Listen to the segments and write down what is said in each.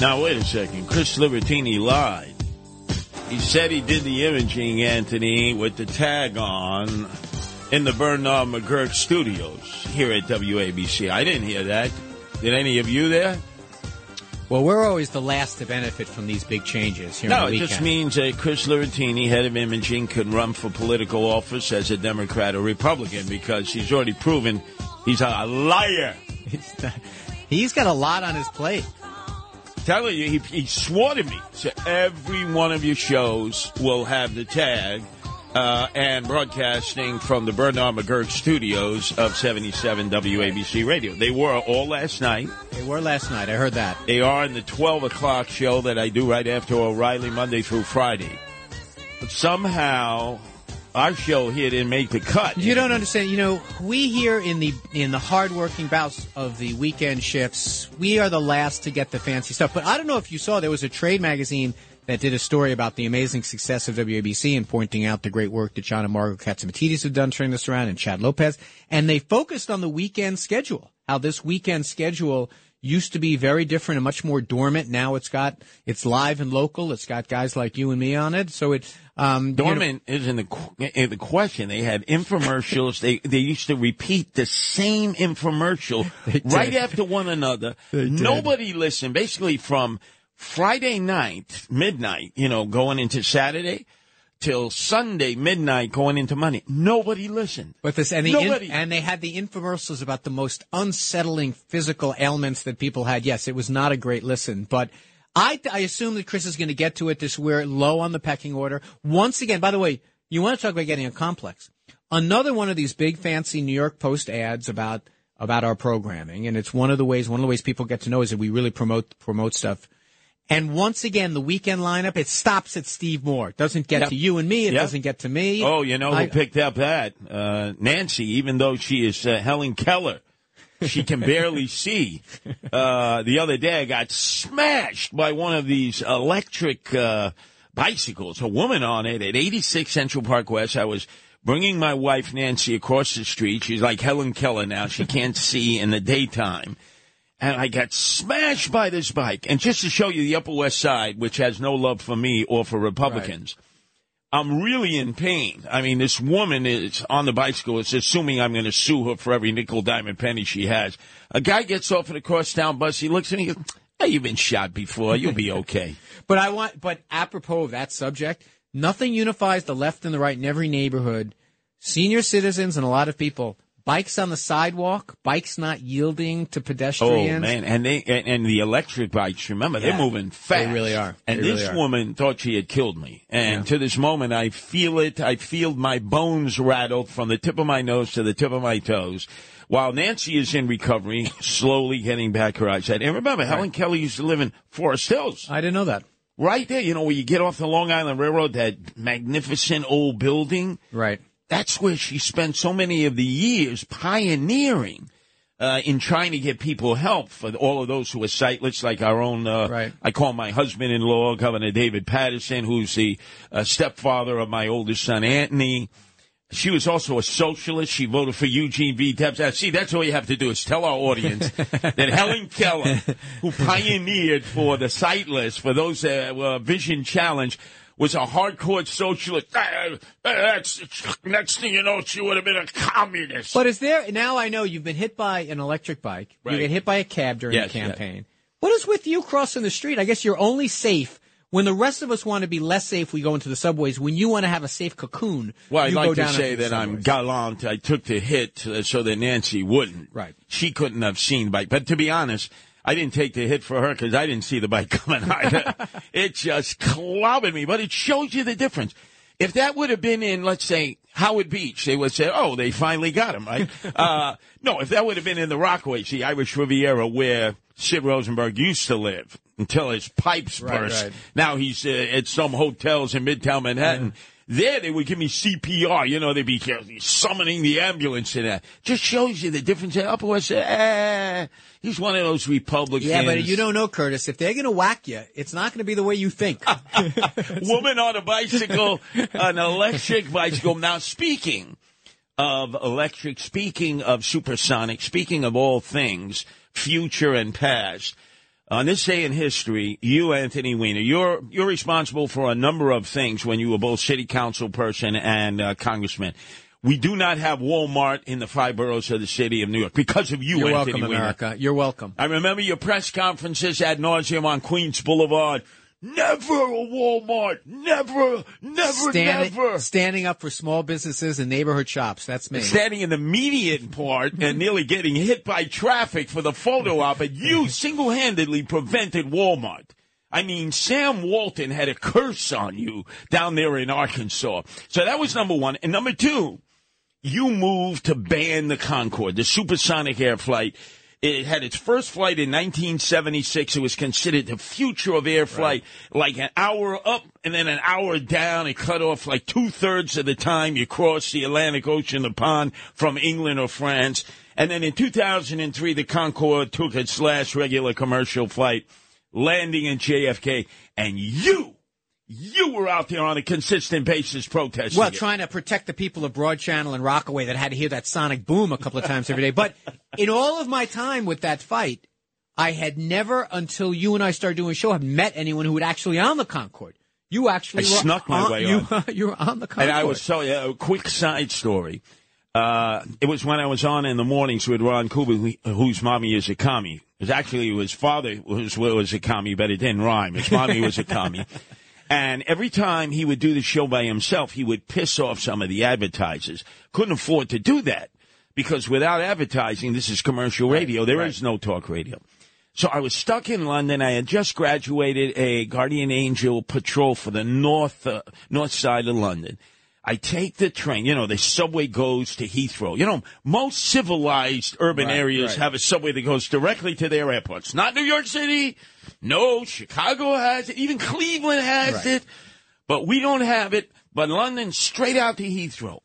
Now, wait a second. Chris Libertini lied. He said he did the imaging, Anthony, with the tag on in the Bernard McGuirk studios here at WABC. I didn't hear that. Did any of you there? Well, we're always the last to benefit from these big changes here No, it just means that Chris Libertini, head of imaging, can run for political office as a Democrat or Republican because he's already proven he's a liar. He's got a lot on his plate. Telling you, he, he swore to me. So every one of your shows will have the tag uh, and broadcasting from the Bernard McGuirk studios of 77 WABC Radio. They were all last night. They were last night. I heard that. They are in the 12 o'clock show that I do right after O'Reilly Monday through Friday. But somehow, our show here didn't make the cut. You don't understand. You know, we here in the in the hardworking bouts of the weekend shifts, we are the last to get the fancy stuff. But I don't know if you saw there was a trade magazine that did a story about the amazing success of WABC and pointing out the great work that John and Margaret Catsimatidis have done turning this around and Chad Lopez. And they focused on the weekend schedule, how this weekend schedule used to be very different and much more dormant. Now it's got, it's live and local. It's got guys like you and me on it. So it, um, you know- Dormant is in the, qu- eh, the question. They had infomercials. they they used to repeat the same infomercial right after one another. Nobody listened. Basically, from Friday night midnight, you know, going into Saturday, till Sunday midnight, going into Monday. Nobody listened. But this and the in- and they had the infomercials about the most unsettling physical ailments that people had. Yes, it was not a great listen, but I I assume that Chris is going to get to it. This we're low on the pecking order once again. By the way, you want to talk about getting a complex? Another one of these big fancy New York Post ads about about our programming, and it's one of the ways one of the ways people get to know is that we really promote promote stuff. And once again, the weekend lineup it stops at Steve Moore. It doesn't get Yep. to you and me. It Yep. doesn't get to me. Oh, you know who I- picked up that? Uh, Nancy, even though she is uh, Helen Keller. She can barely see. Uh, the other day I got smashed by one of these electric, uh, bicycles, a woman on it at 86 Central Park West. I was bringing my wife Nancy across the street. She's like Helen Keller now. She can't see in the daytime. And I got smashed by this bike. And just to show you the Upper West Side, which has no love for me or for Republicans, I'm really in pain. I mean, this woman is on the bicycle. It's assuming I'm going to sue her for every nickel, diamond, penny she has. A guy gets off at a crosstown bus. He looks at me. He goes, hey, you've been shot before. You'll be okay. But I want, but apropos of that subject, nothing unifies the left and the right in every neighborhood. Senior citizens and a lot of people, bikes on the sidewalk, bikes not yielding to pedestrians. Oh man, and they and, and the electric bikes. Remember, Yeah. they're moving fast. They really are. And They this are. woman thought she had killed me, and to this moment, I feel it. I feel my bones rattled from the tip of my nose to the tip of my toes. While Nancy is in recovery, slowly getting back her eyesight. And remember, Helen Keller used to live in Forest Hills. I didn't know that. Right there, you know, where you get off the Long Island Railroad, that magnificent old building. Right. That's where she spent so many of the years pioneering uh, in trying to get people help for all of those who are sightless, like our own. Uh, Right. I call my husband-in-law, Governor David Paterson, who's the uh, stepfather of my oldest son, Anthony. She was also a socialist. She voted for Eugene V. Debs. See, that's all you have to do is tell our audience that Helen Keller, who pioneered for the sightless, for those that were vision challenged, was a hardcore socialist. Uh, uh, next thing you know, she would have been a communist. But is there, now I know you've been hit by an electric bike. Right. You get hit by a cab during Yes, the campaign. What is with you crossing the street? I guess you're only safe when the rest of us want to be less safe. We go into the subways. When you want to have a safe cocoon, Well, I'd you go like to say that I'm gallant. I took the hit uh, so that Nancy wouldn't. Right. She couldn't have seen. But to be honest, I didn't take the hit for her because I didn't see the bike coming either. it just clobbered me. But it shows you the difference. If that would have been in, let's say, Howard Beach, they would say, oh, they finally got him, right? uh, no, if that would have been in the Rockaways, the Irish Riviera, where Sid Rosenberg used to live, until his pipes burst. right. Now he's uh, at some hotels in Midtown Manhattan. There, they would give me CPR. You know, they'd be summoning the ambulance and that. Just shows you the difference. Upper West eh, he's one of those Republicans. Yeah, but you don't know, Curtis. If they're going to whack you, it's not going to be the way you think. Woman on a bicycle, an electric bicycle. Now, speaking of electric, speaking of supersonic, speaking of all things future and past, on this day in history, you, Anthony Weiner, you're you're responsible for a number of things when you were both city council person and uh, congressman. We do not have Walmart in the five boroughs of the city of New York because of you, You're Anthony welcome, Weiner. America. You're welcome. I remember your press conferences ad nauseum on Queens Boulevard. Never a Walmart. Never, never, Standing, never. standing up for small businesses and neighborhood shops. That's me. Standing in the median part and nearly getting hit by traffic for the photo op, but you single-handedly prevented Walmart. I mean, Sam Walton had a curse on you down there in Arkansas. So that was number one. And number two, you moved to ban the Concorde, the supersonic air flight. It had its first flight in 1976. It was considered the future of air flight, like an hour up and then an hour down. It cut off like two thirds of the time you cross the Atlantic Ocean, the pond from England or France. And then in 2003, the Concorde took its last regular commercial flight, landing in JFK. And you, you were out there on a consistent basis protesting. Well, it. trying to protect the people of Broad Channel and Rockaway that had to hear that sonic boom a couple of times every day. But in all of my time with that fight, I had never, until you and I started doing a show, have met anyone who was actually on the Concorde. You actually I were snuck my on, way you, on. you were on the Concorde. And I was so a quick side story. Uh, it was when I was on in the mornings with Ron Kuby, whose mommy is a commie. It was actually his father was was a commie, but it didn't rhyme. His mommy was a commie. And every time he would do the show by himself, he would piss off some of the advertisers. Couldn't afford to do that because without advertising, this is commercial radio. There is no talk radio. So I was stuck in London. I had just graduated a Guardian Angel patrol for the north uh, north side of London. I take the train. You know, the subway goes to Heathrow. You know, most civilized urban Right, areas right. have a subway that goes directly to their airports. Not New York City. No, Chicago has it. Even Cleveland has Right. it. But we don't have it. But London, straight out to Heathrow.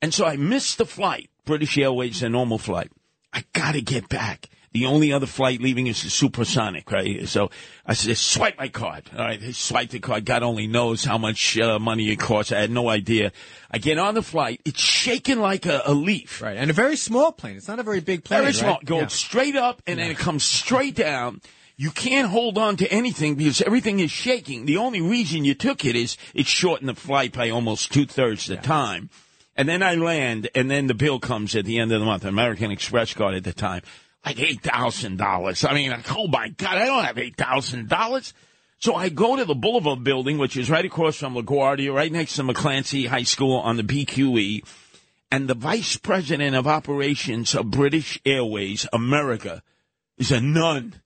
And so I missed the flight. British Airways, a normal flight. I got to get back. The only other flight leaving is the supersonic, right? So I said, swipe my card. All right, they swiped the card. God only knows how much uh, money it costs. I had no idea. I get on the flight. It's shaking like a, a leaf. Right, and a very small plane. It's not a very big plane. Very small. right? Goes Yeah. straight up and then it comes straight down. You can't hold on to anything because everything is shaking. The only reason you took it is it shortened the flight by almost two thirds the time. And then I land, and then the bill comes at the end of the month. American Express card at the time, like eight thousand dollars. I mean, like, oh my god, I don't have eight thousand dollars. So I go to the Boulevard building, which is right across from LaGuardia, right next to McClancy High School on the BQE. And the vice president of operations of British Airways America is a nun.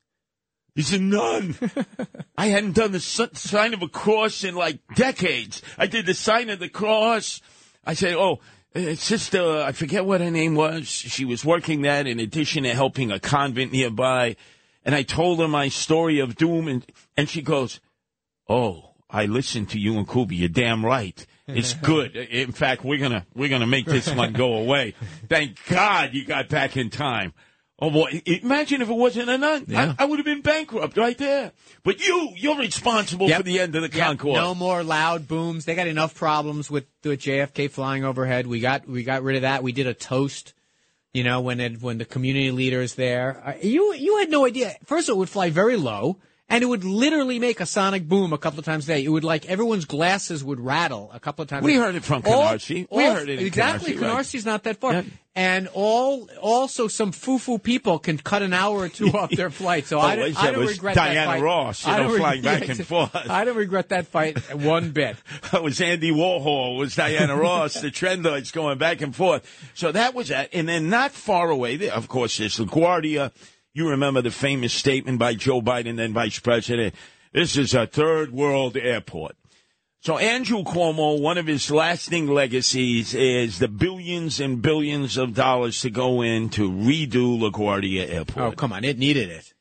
He's said, none. I hadn't done the sign of a cross in like decades. I did the sign of the cross. I said, "Oh, uh, sister, I forget what her name was. She was working that in addition to helping a convent nearby." And I told her my story of doom, and and she goes, "Oh, I listened to you and Kuby. You're damn right. It's good. In fact, we're gonna we're gonna make this one go away. Thank God you got back in time." Oh boy! Imagine if it wasn't a nun. Yeah. I, I would have been bankrupt right there. But you, you're responsible Yep. for the end of the Yep, Concorde. No more loud booms. They got enough problems with the JFK flying overhead. We got we got rid of that. We did a toast. You know when it when the community leader is there. Uh, You you had no idea. First, it would fly very low, and it would literally make a sonic boom a couple of times a day. It would like everyone's glasses would rattle a couple of times. We a day. heard it from All- Canarsie. We heard it exactly. Canarsie, right. Not that far. Yeah. And all also some foo-foo people can cut an hour or two off their flight. So oh, I, Oh, don't- I don't regret that Diana fight. Ross, you I know, flying back yeah, and forth. I don't regret that fight one bit. it was Andy Warhol, it was Diana Ross, the trendoids going back and forth. So that was that. And then not far away, of course, there's LaGuardia. You remember the famous statement by Joe Biden, then Vice President. This is a third world airport. So Andrew Cuomo, one of his lasting legacies is the billions and billions of dollars to go in to redo LaGuardia Airport. Oh, come on. It needed it.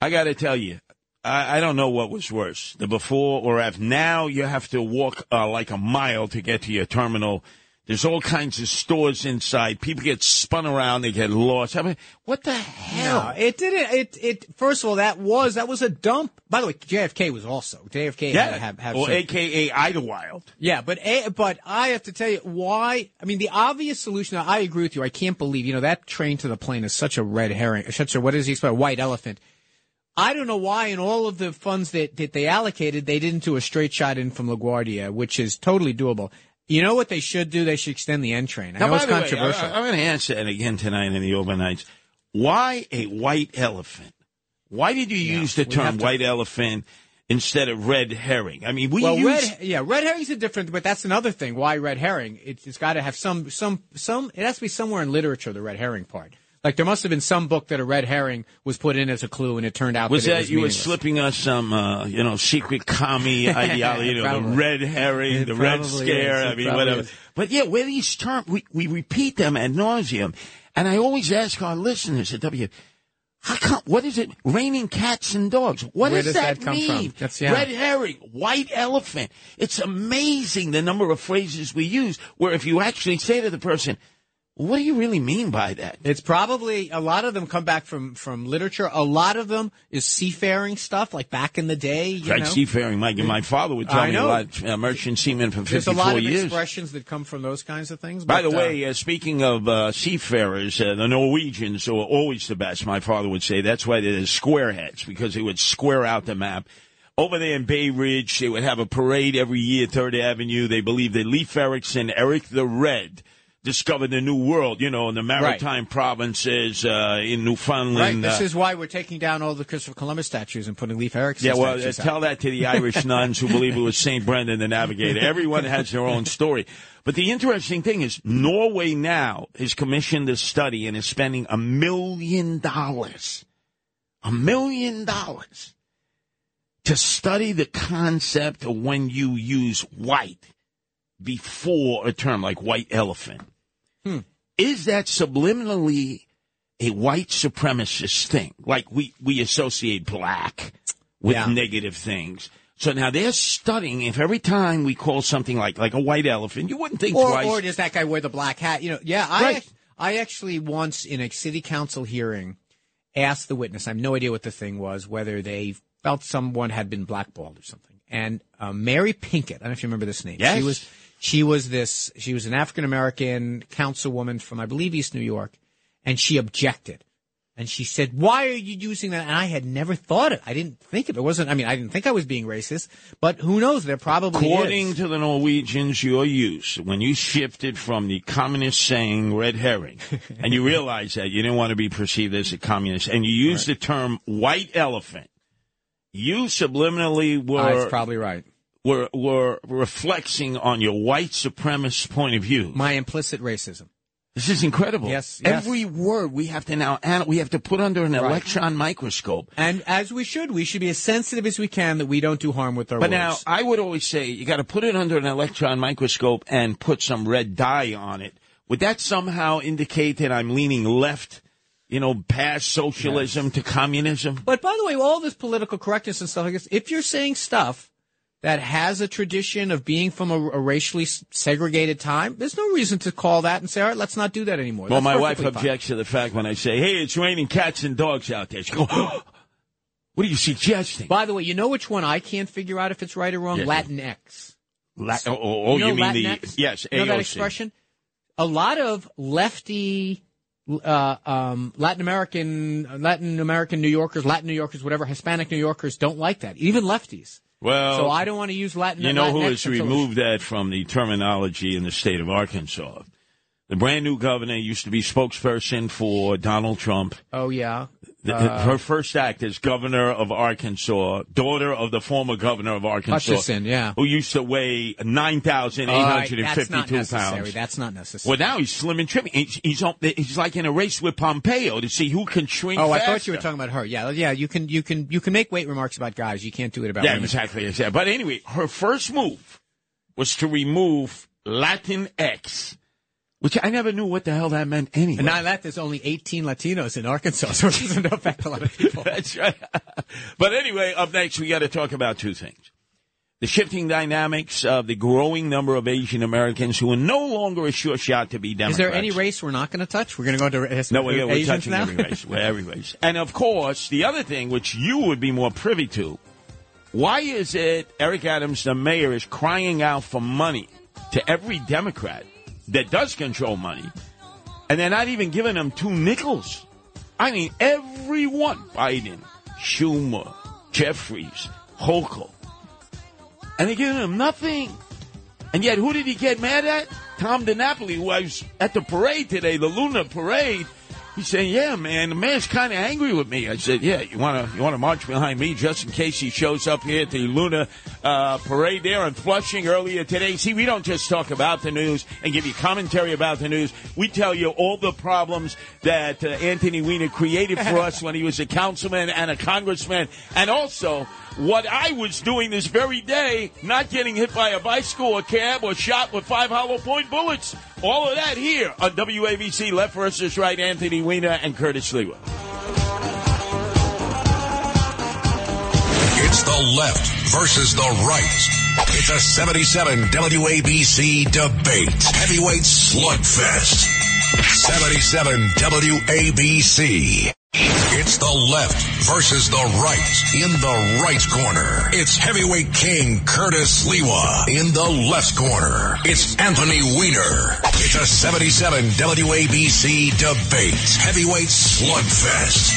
I got to tell you, I, I don't know what was worse, the before or after. Now you have to walk uh, like a mile to get to your terminal. There's all kinds of stores inside. People get spun around. They get lost. I mean, what the hell? No, it didn't. It it. First of all, that was that was a dump. By the way, JFK was also JFK. yeah, had have, have or some- AKA Idlewild. Yeah, but a, but I have to tell you why. I mean, the obvious solution. I agree with you. I can't believe you know that train to the plane is such a red herring. Such a what is he expect? White elephant. I don't know why in all of the funds that, that they allocated, they didn't do a straight shot in from LaGuardia, which is totally doable. You know what they should do? They should extend the N train. I know it's the way, controversial. I, am going to answer it again tonight in the overnights. Why a white elephant? Why did you use the term to- white elephant instead of red herring? I mean, we well, use red, yeah, red herring's a different, but that's another thing. Why red herring? It's, it's got to have some, some, some. It has to be somewhere in literature. The red herring part. Like there must have been some book that a red herring was put in as a clue, and it turned out Was that, it that was you were slipping us some, uh, you know, secret commie ideology, you know, the red herring, It the red scare, is. I mean, whatever. is. But yeah, where these terms, we, we repeat them ad nauseum. And I always ask our listeners at W, how come, what is it? Raining cats and dogs. What Where does, does that come mean? from? That's- yeah. Red herring, white elephant. It's amazing the number of phrases we use where if you actually say to the person, what do you really mean by that? It's probably a lot of them come back from from literature. A lot of them is seafaring stuff, like back in the day. You Like know? seafaring, Mike, my father would tell I me a know. lot. Uh, merchant seaman for There's a 54 lot of years. expressions that come from those kinds of things. By the uh, way, uh, speaking of uh, seafarers, uh, the Norwegians are always the best. My father would say that's why they're squareheads because they would square out the map. Over there in Bay Ridge, they would have a parade every year, Third Avenue. They believe that Leif Erikson, Eric the Red, discovered the new world. You know, in the maritime provinces uh, in right. Newfoundland. This uh, is why we're taking down all the Christopher Columbus statues and putting Leif Erikson yeah, well, uh, tell that to the Irish nuns who believe it was St. Brendan the Navigator. Everyone has their own story. But the interesting thing is, Norway now has commissioned a study and is spending a million dollars, a million dollars to study the concept of when you use white before a term like white elephant. Hmm. Is that subliminally a white supremacist thing? Like we, we associate black with Yeah. negative things. So now they're studying if every time we call something like like a white elephant, you wouldn't think Or, twice. or does that guy wear the black hat? You know, yeah. I Right. I actually once in a city council hearing asked the witness. I have no idea what the thing was, whether they felt someone had been blackballed or something. And uh, Mary Pinkett, I don't know if you remember this name. Yes. She was she was this she was an African American councilwoman from I believe East New York, and she objected. And she said, "Why are you using that?" And I had never thought it. I didn't think of it. it wasn't. I mean, I didn't think I was being racist, but who knows? There probably According is. to the Norwegians, your use when you shifted from the communist saying red herring, and you realized that you didn't want to be perceived as a communist, and you used the term white elephant, you subliminally Ah, were it's probably right. Were were reflecting on your white supremacist point of view. My implicit racism. This is incredible. Yes, yes. Every word we have to now we have to put under an electron microscope. And as we should, we should be as sensitive as we can that we don't do harm with our But words. now, I would always say you got to put it under an electron microscope and put some red dye on it. Would that somehow indicate that I'm leaning left, you know, past socialism to communism? but by the way, all this political correctness and stuff like this, if you're saying stuff that has a tradition of being from a, a racially segregated time, there's no reason to call that and say, all right, let's not do that anymore. Well, That's my wife fine. objects to the fact when I say, "Hey, it's raining cats and dogs out there." She goes, "What are you suggesting?" By the way, you know which one I can't figure out if it's right or wrong? Yes. Latinx. La- oh, oh, oh, you, you, mean Latinx? the yes, You know that expression? A lot of lefty uh, um, Latin American, Latin American New Yorkers, Latin New Yorkers, whatever, Hispanic New Yorkers don't like that. Even lefties. Well, so I don't want to use Latin. You know who has removed that from the terminology in the state of Arkansas? The brand new governor used to be spokesperson for Donald Trump. Oh yeah. Uh, her first act as governor of Arkansas, daughter of the former governor of Arkansas, Hutchison, yeah. who used to weigh nine thousand eight hundred and that's not necessary. pounds. That's not necessary. Well, now he's slim and trim. He's, he's, on, he's like in a race with Pompeo to see who can shrink. Oh, I thought you were talking about her. Yeah, yeah. You can, you can, you can make weight remarks about guys. You can't do it about Yeah, women. exactly. exactly. But anyway, her first move was to remove Latin X which I never knew what the hell that meant anyway. And now that there's only 18 Latinos in Arkansas, so it doesn't affect a lot of people. That's right. but anyway, up next, we got to talk about two things. The shifting dynamics of the growing number of Asian Americans who are no longer a sure shot to be Democrats. Is there any race we're not going to touch? We're going to go into No, we're, we're touching now? every race. We're every race. And of course, the other thing, which you would be more privy to, why is it Eric Adams, the mayor, is crying out for money to every Democrat that does control money, and they're not even giving them two nickels? I mean, everyone, Biden, Schumer, Jeffries, Hochul, and they're giving them nothing. And yet, who did he get mad at? Tom DiNapoli, who was at the parade today, the Luna parade. He said, "Yeah, man, the mayor's kind of angry with me." I said, "Yeah, you want to you want to march behind me just in case he shows up here at the Luna uh, parade there in Flushing earlier today." See, we don't just talk about the news and give you commentary about the news. We tell you all the problems that uh, Anthony Weiner created for us when he was a councilman and a congressman, and also what I was doing this very day, not getting hit by a bicycle or cab or shot with five hollow point bullets. All of that here on WABC Left versus Right, Anthony Weiner and Curtis Sliwa. It's the left versus the right. It's a 77 WABC debate. Heavyweight slugfest. 77 WABC. It's the left versus the right. In the right corner, it's heavyweight king Curtis Sliwa. In the left corner, it's Anthony Weiner. It's a 77 WABC debate. Heavyweight slugfest.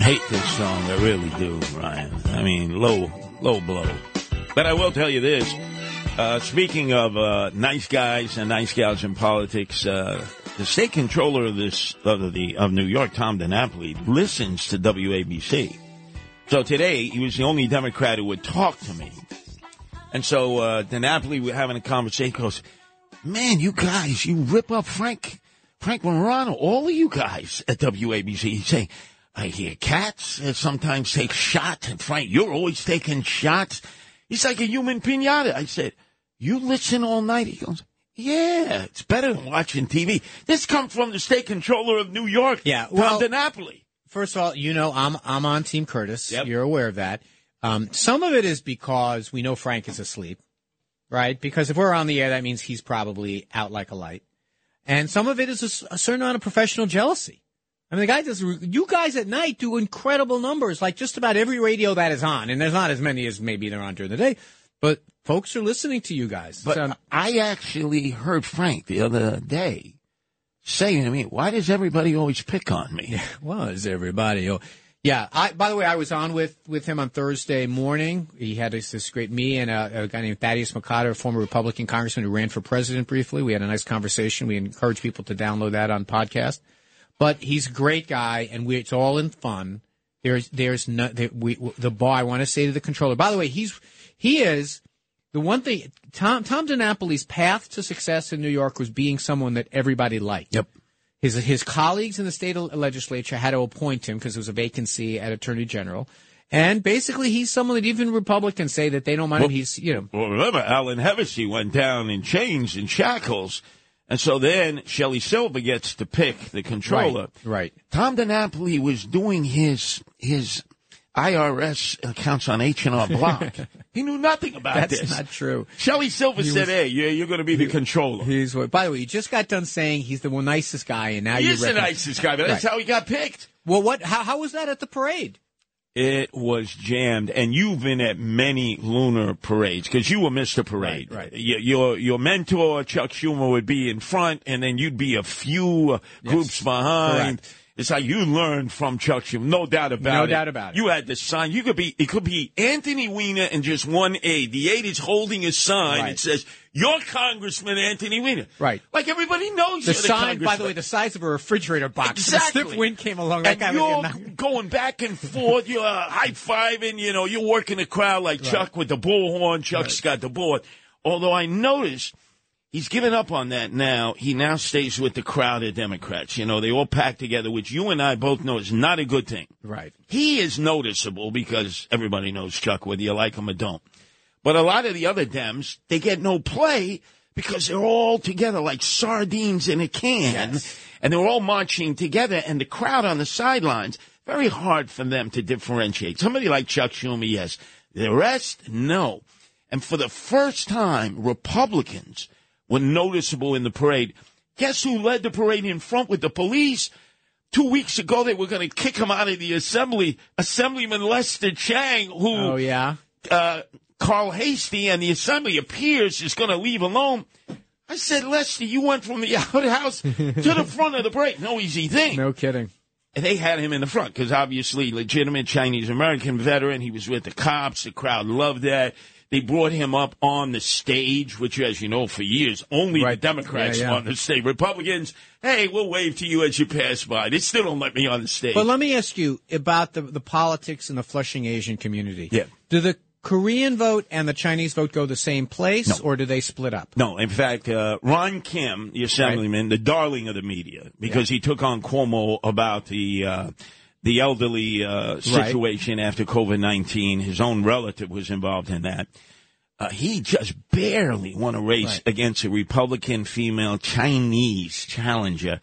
Hate this song, I really do, Ryan. I mean, low, low blow. But I will tell you this. Uh, speaking of uh, nice guys and nice gals in politics, uh, the state controller of this of the of New York, Tom DiNapoli, listens to WABC. So today, he was the only Democrat who would talk to me. And so uh, DiNapoli, we're having a conversation. Goes, "Man, you guys, you rip up Frank Frank Morano, all of you guys at WABC." He's saying. I hear cats uh, sometimes take shots, and Frank, you're always taking shots. He's like a human pinata. I said, you listen all night? He goes, yeah, it's better than watching TV. This comes from the state controller of New York, Yeah, Tom DiNapoli. First of all, you know I'm I'm on Team Curtis. Yep. You're aware of that. Um, some of it is because we know Frank is asleep, right? Because if we're on the air, that means he's probably out like a light. And some of it is a certain amount of professional jealousy. I mean, the guy does. You guys at night do incredible numbers, like just about every radio that is on, and there's not as many as maybe they're on during the day, but folks are listening to you guys. But So- I actually heard Frank the other day saying to me, why does everybody always pick on me? was everybody. Oh, yeah. I, by the way, I was on with, with him on Thursday morning. He had this, this great me and a, a guy named Thaddeus McCotter, a former Republican congressman who ran for president briefly. We had a nice conversation. We encourage people to download that on podcast. But he's a great guy, and we, it's all in fun. There's there's no there, we the bar. I want to say to the controller. By the way, he's he is the one thing. Tom Tom DiNapoli's path to success in New York was being someone that everybody liked. Yep. His his colleagues in the state legislature had to appoint him because there was a vacancy at attorney general, and basically he's someone that even Republicans say that they don't mind him. He's you know Well, remember, Alan Hevesi went down in chains and shackles. And so then Shelley Silver gets to pick the controller. right. Tom DiNapoli was doing his his IRS accounts on H and R Block. he knew nothing about That's this. That's not true. Shelley Silver He said, was- "Hey, yeah, you're going to be the controller." He's what. By the way, you just got done saying he's the one nicest guy, and now He you're is the nicest guy, but that's Right. how he got picked. Well, what? How, how was that at the parade? It was jammed, and you've been at many lunar parades because you were Mr. Parade. Right, right. Your, your your mentor Chuck Schumer would be in front, and then you'd be a few uh, groups behind. correct. It's like you learned from Chuck Schumer, no doubt about No it. doubt about it. You had the sign. You could be. It could be Anthony Weiner and just one aide. The aide is holding a sign. Right. It says, "Your Congressman Anthony Weiner." Right. Like everybody knows The you're the sign, by the way, the size of a refrigerator box. Exactly. The stiff wind came along. That And you're was going back and forth. You're uh, high fiving. You know, you're working the crowd like Chuck with the bullhorn. Chuck's got the board. Although I noticed he's given up on that now. He now stays with the crowd of Democrats. You know, they all pack together, which you and I both know is not a good thing. Right. He is noticeable because everybody knows Chuck, whether you like him or don't. But a lot of the other Dems, they get no play because they're all together like sardines in a can. And they're all marching together and the crowd on the sidelines, very hard for them to differentiate. Somebody like Chuck Schumer, yes. The rest, no. And for the first time, Republicans were noticeable in the parade. Guess who led the parade in front with the police? Two weeks ago, they were going to kick him out of the assembly. Assemblyman Lester Chang, who Oh yeah. uh, Carl Heastie and the assembly appears is going to leave alone. I said, Lester, you went from the outhouse to the front of the parade. No easy thing. No kidding. And they had him in the front because obviously legitimate Chinese American veteran. He was with the cops. The crowd loved that. They brought him up on the stage, which, as you know, for years only Right. the Democrats Yeah, yeah. on the stage. Republicans, hey, we'll wave to you as you pass by. They still don't let me on the stage. But let me ask you about the the politics in the Flushing Asian community. Yeah. Do the Korean vote and the Chinese vote go the same place, or do they split up? No, in fact, uh, Ron Kim, the assemblyman, the darling of the media, because he took on Cuomo about the uh, the elderly uh, situation after COVID nineteen. His own relative was involved in that. Uh, he just barely won a race Right. against a Republican female Chinese challenger.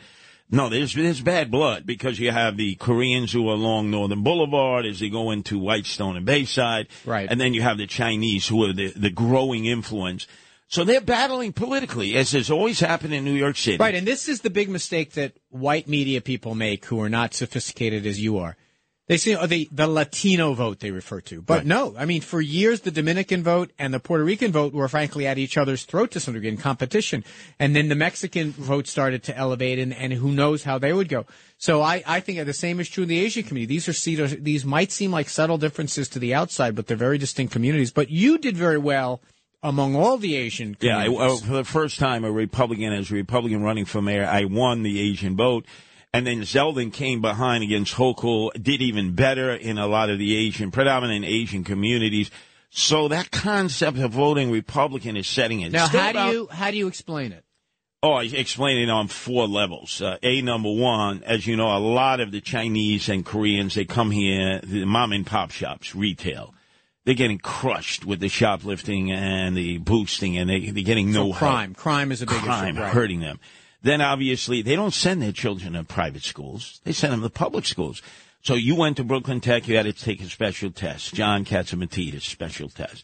No, there's there's bad blood because you have the Koreans who are along Northern Boulevard as they go into Whitestone and Bayside, Right. And then you have the Chinese who are the the growing influence. So they're battling politically, as has always happened in New York City. Right, and this is the big mistake that white media people make who are not sophisticated as you are. They say oh, the the Latino vote they refer to, but Right. no, I mean for years the Dominican vote and the Puerto Rican vote were frankly at each other's throat to some degree in competition, and then the Mexican vote started to elevate, and, and who knows how they would go. So I, I think the same is true in the Asian community. These are these might seem like subtle differences to the outside, but they're very distinct communities. But you did very well among all the Asian Yeah, I, uh, for the first time, a Republican as a Republican running for mayor, I won the Asian vote. And then Zeldin came behind against Hochul, did even better in a lot of the Asian, predominant Asian communities. So that concept of voting Republican is setting in. now, Still how about- do you how do you explain it? Oh, I explain it on four levels. Uh, a number one, as you know, a lot of the Chinese and Koreans they come here, the mom and pop shops, retail. They're getting crushed with the shoplifting and the boosting, and they, they're getting no So help crime. Crime is a big crime issue. Right. hurting them. Then obviously they don't send their children to private schools; they send them to public schools. So you went to Brooklyn Tech, you had to take a special test, John Catsimatidis special test,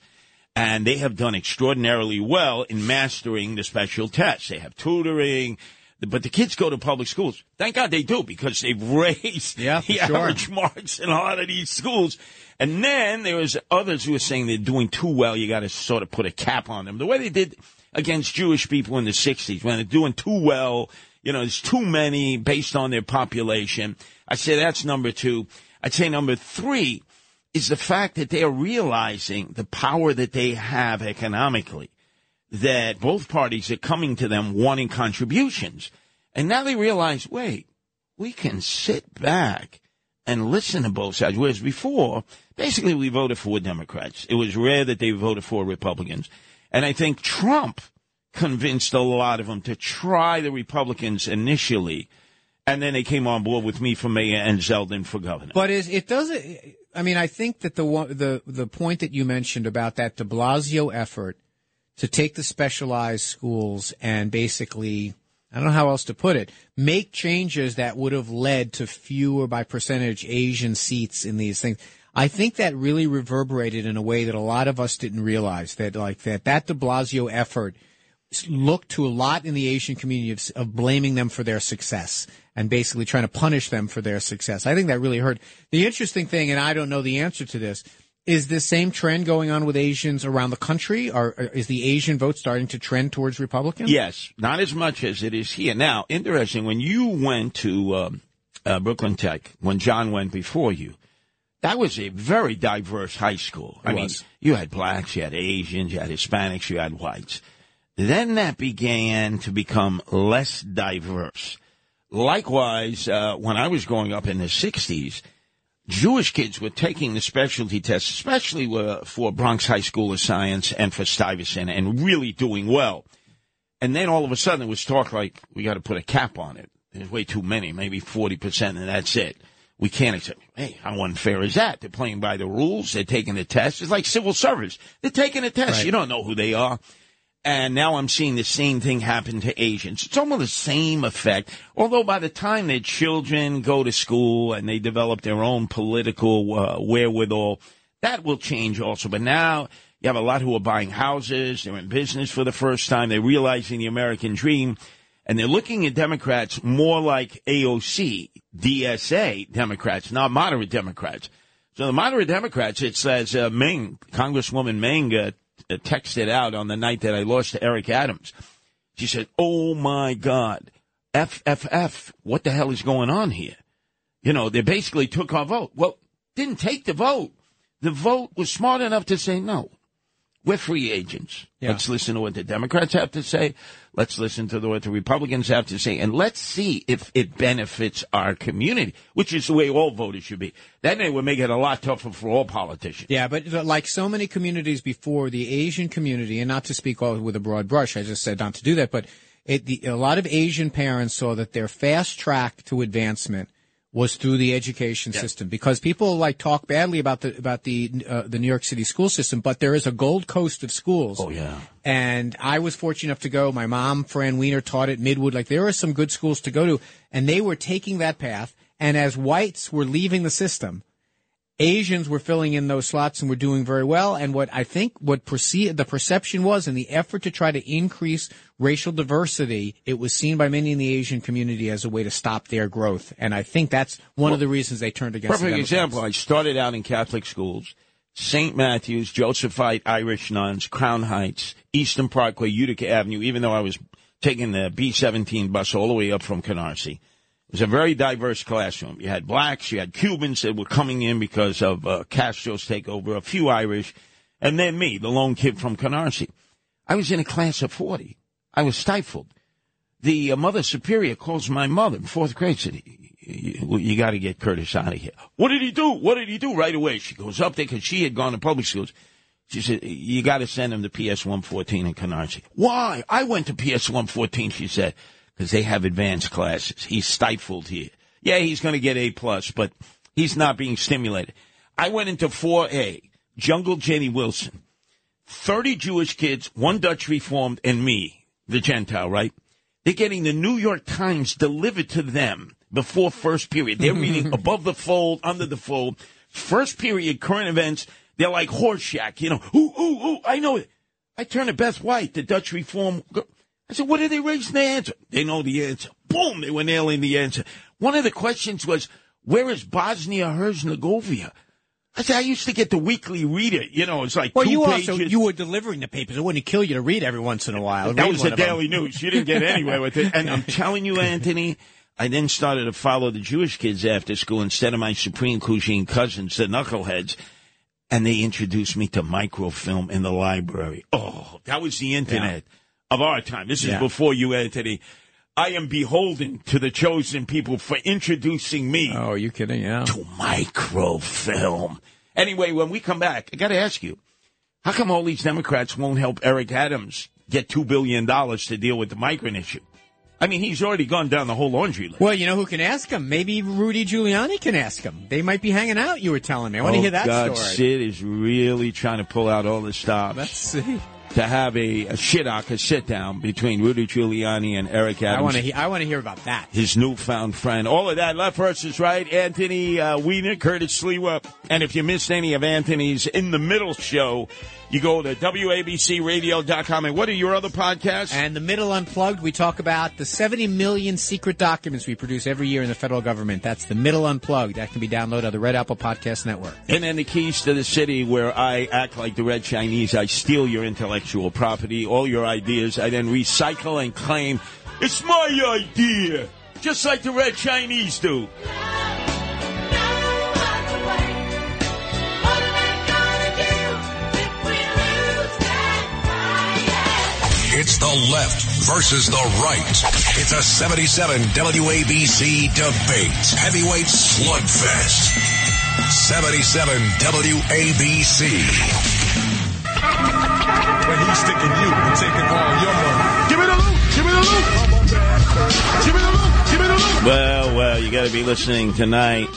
and they have done extraordinarily well in mastering the special test. They have tutoring. But the kids go to public schools. Thank God they do because they've raised Yeah, the sure. average marks in a lot of these schools. And then there was others who were saying they're doing too well. You got to sort of put a cap on them. The way they did against Jewish people in the 60s when they're doing too well, you know, there's too many based on their population. I say that's number two. I'd say number three is the fact that they are realizing the power that they have economically that both parties are coming to them wanting contributions. And now they realize, wait, we can sit back and listen to both sides. Whereas before, basically we voted for Democrats. It was rare that they voted for Republicans. And I think Trump convinced a lot of them to try the Republicans initially. And then they came on board with me for mayor and Zeldin for governor. But is it doesn't? I mean, I think that the the the point that you mentioned about that De Blasio effort to take the specialized schools and basically, I don't know how else to put it, make changes that would have led to fewer by percentage Asian seats in these things. I think that really reverberated in a way that a lot of us didn't realize that like that that De Blasio effort looked to a lot in the Asian community of, of blaming them for their success and basically trying to punish them for their success. I think that really hurt. The interesting thing, and I don't know the answer to this, is this same trend going on with Asians around the country? Or is the Asian vote starting to trend towards Republicans? Yes, not as much as it is here. Now, interesting, when you went to um, uh, Brooklyn Tech, when John went before you, that was a very diverse high school. I It mean, you had blacks, you had Asians, you had Hispanics, you had whites. Then that began to become less diverse. Likewise, uh, when I was growing up in the 60s, Jewish kids were taking the specialty tests, especially uh, for Bronx High School of Science and for Stuyvesant, and really doing well. And then all of a sudden it was talk like, we got to put a cap on it. There's way too many, maybe 40%, and that's it. we can't accept. Hey, how unfair is that? They're playing by the rules. They're taking the test. It's like civil service. They're taking a test. Right. You don't know who they are. And now I'm seeing the same thing happen to Asians. It's almost the same effect. Although by the time their children go to school and they develop their own political uh, wherewithal, that will change also. But now you have a lot who are buying houses. They're in business for the first time. They're realizing the American dream. And they're looking at Democrats more like AOC, DSA Democrats, not moderate Democrats. So the moderate Democrats, it says uh, Meng, Congresswoman Meng, uh, Uh, texted out on the night that I lost to Eric Adams. She said, "Oh my God, FFF, what the hell is going on here?" You know, they basically took our vote. Well, didn't take the vote. The vote was smart enough to say no. We're free agents. Yeah. Let's listen to what the Democrats have to say. Let's listen to what the Republicans have to say, and let's see if it benefits our community, which is the way all voters should be. Then it would make it a lot tougher for all politicians. Yeah, but like so many communities before, the Asian community, and not to speak all with a broad brush, I just said not to do that, but it, the, a lot of Asian parents saw that their fast track to advancement was through the education Yeah. system because people like talk badly about the about the uh, the New York City school system, but there is a gold coast of schools. Oh yeah. And I was fortunate enough to go. My mom, Fran Weiner, taught at Midwood. Like there are some good schools to go to, and they were taking that path. And as whites were leaving the system, Asians were filling in those slots and were doing very well. And what I think what perce- the perception was in the effort to try to increase racial diversity, it was seen by many in the Asian community as a way to stop their growth. And I think that's one of the reasons they turned against. Perfect example. I started out in Catholic schools, St. Matthew's, Josephite Irish nuns, Crown Heights, Eastern Parkway, Utica Avenue, even though I was taking the B-17 bus all the way up from Canarsie. It was a very diverse classroom. You had blacks, you had Cubans that were coming in because of uh, Castro's takeover, a few Irish, and then me, the lone kid from Canarsie. I was in a class of 40. I was stifled. The uh, mother superior calls my mother in fourth grade, said, you, you got to get Curtis out of here. What did he do? What did he do? Right away, she goes up there because she had gone to public schools. She said, you got to send him to PS 114 in Canarsie. Why? I went to PS 114, she said, because they have advanced classes. He's stifled here. Yeah, he's going to get A plus, but he's not being stimulated. I went into 4A, Jungle Jenny Wilson. 30 Jewish kids, one Dutch Reformed, and me, the Gentile, right? They're getting the New York Times delivered to them before first period. They're reading above the fold, under the fold. First period, current events, they're like Horshack, you know. Ooh, ooh, ooh, I know it. I turn to Beth White, the Dutch Reform. girl. I said, what are they raising the answer? They know the answer. Boom, they were nailing the answer. One of the questions was, where is Bosnia Herzegovina? I said, I used to get the weekly reader. You know, it's like Well, two you pages. also you were delivering the papers. It wouldn't kill you to read every once in a while. That Read was the. Daily News. You didn't get anywhere with it. And I'm telling you, Anthony, I then started to follow the Jewish kids after school instead of my Supreme Cuisine cousins, the knuckleheads. And they introduced me to microfilm in the library. Oh, that was the internet of our time. This is Yeah. before you, Anthony. I am beholden to the chosen people for introducing me Oh, are you kidding? Yeah. to microfilm. Anyway, when we come back, I got to ask you, how come all these Democrats won't help Eric Adams get $2 billion to deal with the migrant issue? I mean, he's already gone down the whole laundry list. Well, you know who can ask him? Maybe Rudy Giuliani can ask him. They might be hanging out. You were telling me. I want to oh, hear that God, story. Sid is really trying to pull out all the stops Let's see. To have a, a shit a sit down between Rudy Giuliani and Eric Adams. I want to. He- I want to hear about that. his newfound friend. All of that left versus right. Anthony uh, Weiner, Curtis Sliwa. And if you missed any of Anthony's In the Middle show, you go to WABCRadio.com. And what are your other podcasts? And the middle unplugged, we talk about the 70 million secret documents we produce every year in the federal government. That's the middle unplugged. That can be downloaded on the Red Apple Podcast Network. And then the keys to the city where I act like the red Chinese. I steal your intellectual property, all your ideas. I then recycle and claim it's my idea. Just like the red Chinese do. The left versus the right. It's a 77 WABC debate. Heavyweight slugfest. 77 WABC. When he's sticking you and taking all your money. Give me the loot! Give me the loot! Give me the loot! Give me the loot! Well, well, you got to be listening tonight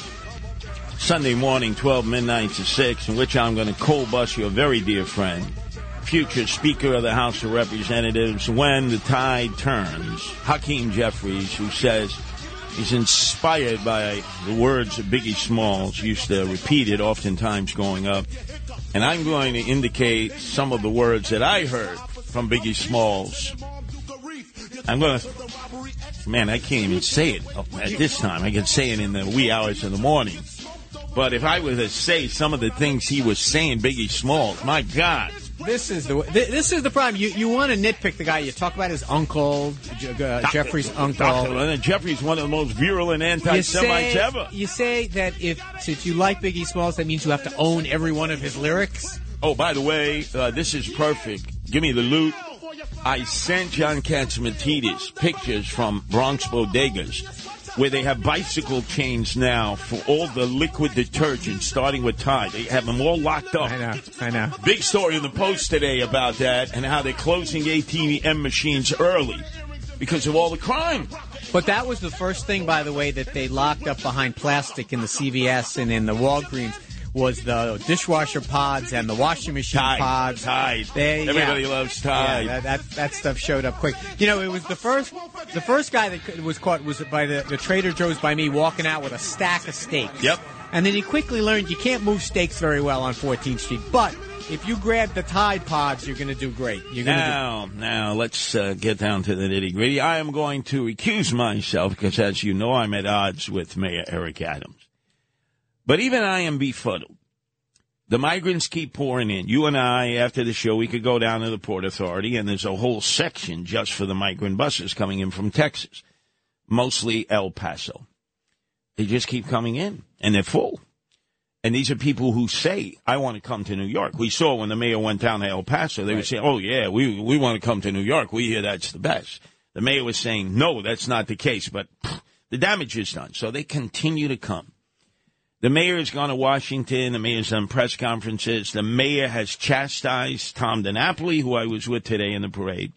Sunday morning, 12 midnight to 6, in which I'm going to cold bust your very dear friend, future Speaker of the House of Representatives, when the tide turns, Hakeem Jeffries, who says he's inspired by the words that Biggie Smalls used to repeat it oftentimes growing up. And I'm going to indicate some of the words that I heard from Biggie Smalls. I'm going to, man, I can't even say it at this time. I can say it in the wee hours of the morning. But if I were to say some of the things he was saying, Biggie Smalls, my God. This is the this is the problem. You you want to nitpick the guy. You talk about his uncle, uh, Jeffries' uncle. Dr. Jeffries one of the most virulent anti-Semites you say, ever. You say that if if you like Biggie Smalls, that means you have to own every one of his lyrics. Oh, by the way, uh, this is perfect. Give me the loot. I sent John Catsimatidis pictures from Bronx bodegas where they have bicycle chains now for all the liquid detergent, starting with Tide. They have them all locked up. I know, I know. Big story in the Post today about that and how they're closing ATM machines early because of all the crime. But that was the first thing, by the way, that they locked up behind plastic in the CVS and in the Walgreens was the dishwasher pods and the washing machine Tide, pods. Tide. They, Everybody yeah. loves Tide. Yeah, that, that that stuff showed up quick. You know, it was the first the first guy that was caught was by the, the Trader Joe's by me walking out with a stack of steaks. Yep. And then he quickly learned you can't move steaks very well on 14th Street, but if you grab the Tide Pods, you're going to do great. You're to Now, now let's uh, get down to the nitty gritty. I am going to recuse myself because, as you know, I'm at odds with Mayor Eric Adams. But even I am befuddled. The migrants keep pouring in. You and I, after the show, we could go down to the Port Authority, and there's a whole section just for the migrant buses coming in from Texas, mostly El Paso. They just keep coming in, and they're full. And these are people who say, I want to come to New York. We saw when the mayor went down to El Paso, they would say, oh, yeah, we, we want to come to New York. We hear that's the best. The mayor was saying, no, that's not the case, but pff, the damage is done. So they continue to come. The mayor has gone to Washington. The mayor's done press conferences. The mayor has chastised Tom DiNapoli, who I was with today in the parade,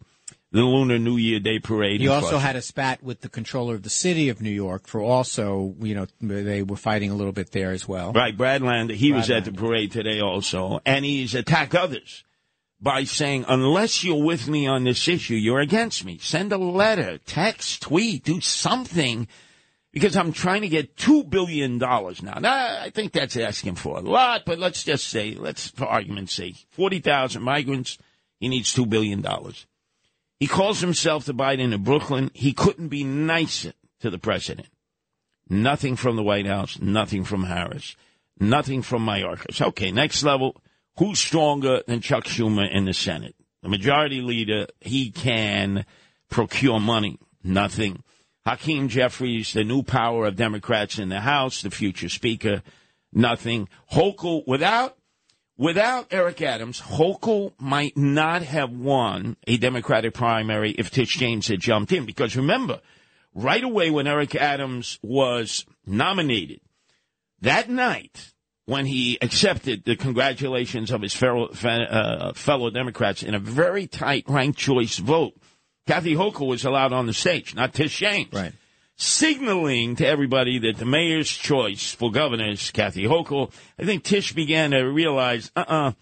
the Lunar New Year Day parade. He also had a spat with the controller of the city of New York for also, you know, they were fighting a little bit there as well. Right, Brad Lander, he was Brad at the parade today also, and he's attacked others by saying, unless you're with me on this issue, you're against me. Send a letter, text, tweet, do something, because I'm trying to get $2 billion now. Now, I think that's asking for a lot, but let's just say, let's, for argument's sake, 40,000 migrants, he needs $2 billion. He calls himself the Biden of Brooklyn. He couldn't be nicer to the president. Nothing from the White House, nothing from Harris, nothing from Mayorkas. Okay, next level. Who's stronger than Chuck Schumer in the Senate? The majority leader, he can procure money. Nothing. Hakeem Jeffries, the new power of Democrats in the House, the future speaker. Nothing. Hochul, without Without Eric Adams, Hochul might not have won a Democratic primary if Tish James had jumped in. Because remember, right away when Eric Adams was nominated, that night when he accepted the congratulations of his fellow, uh, fellow Democrats in a very tight ranked choice vote, Kathy Hochul was allowed on the stage, not Tish James Right. signaling to everybody that the mayor's choice for governor is Kathy Hochul. I think Tish began to realize, uh-uh,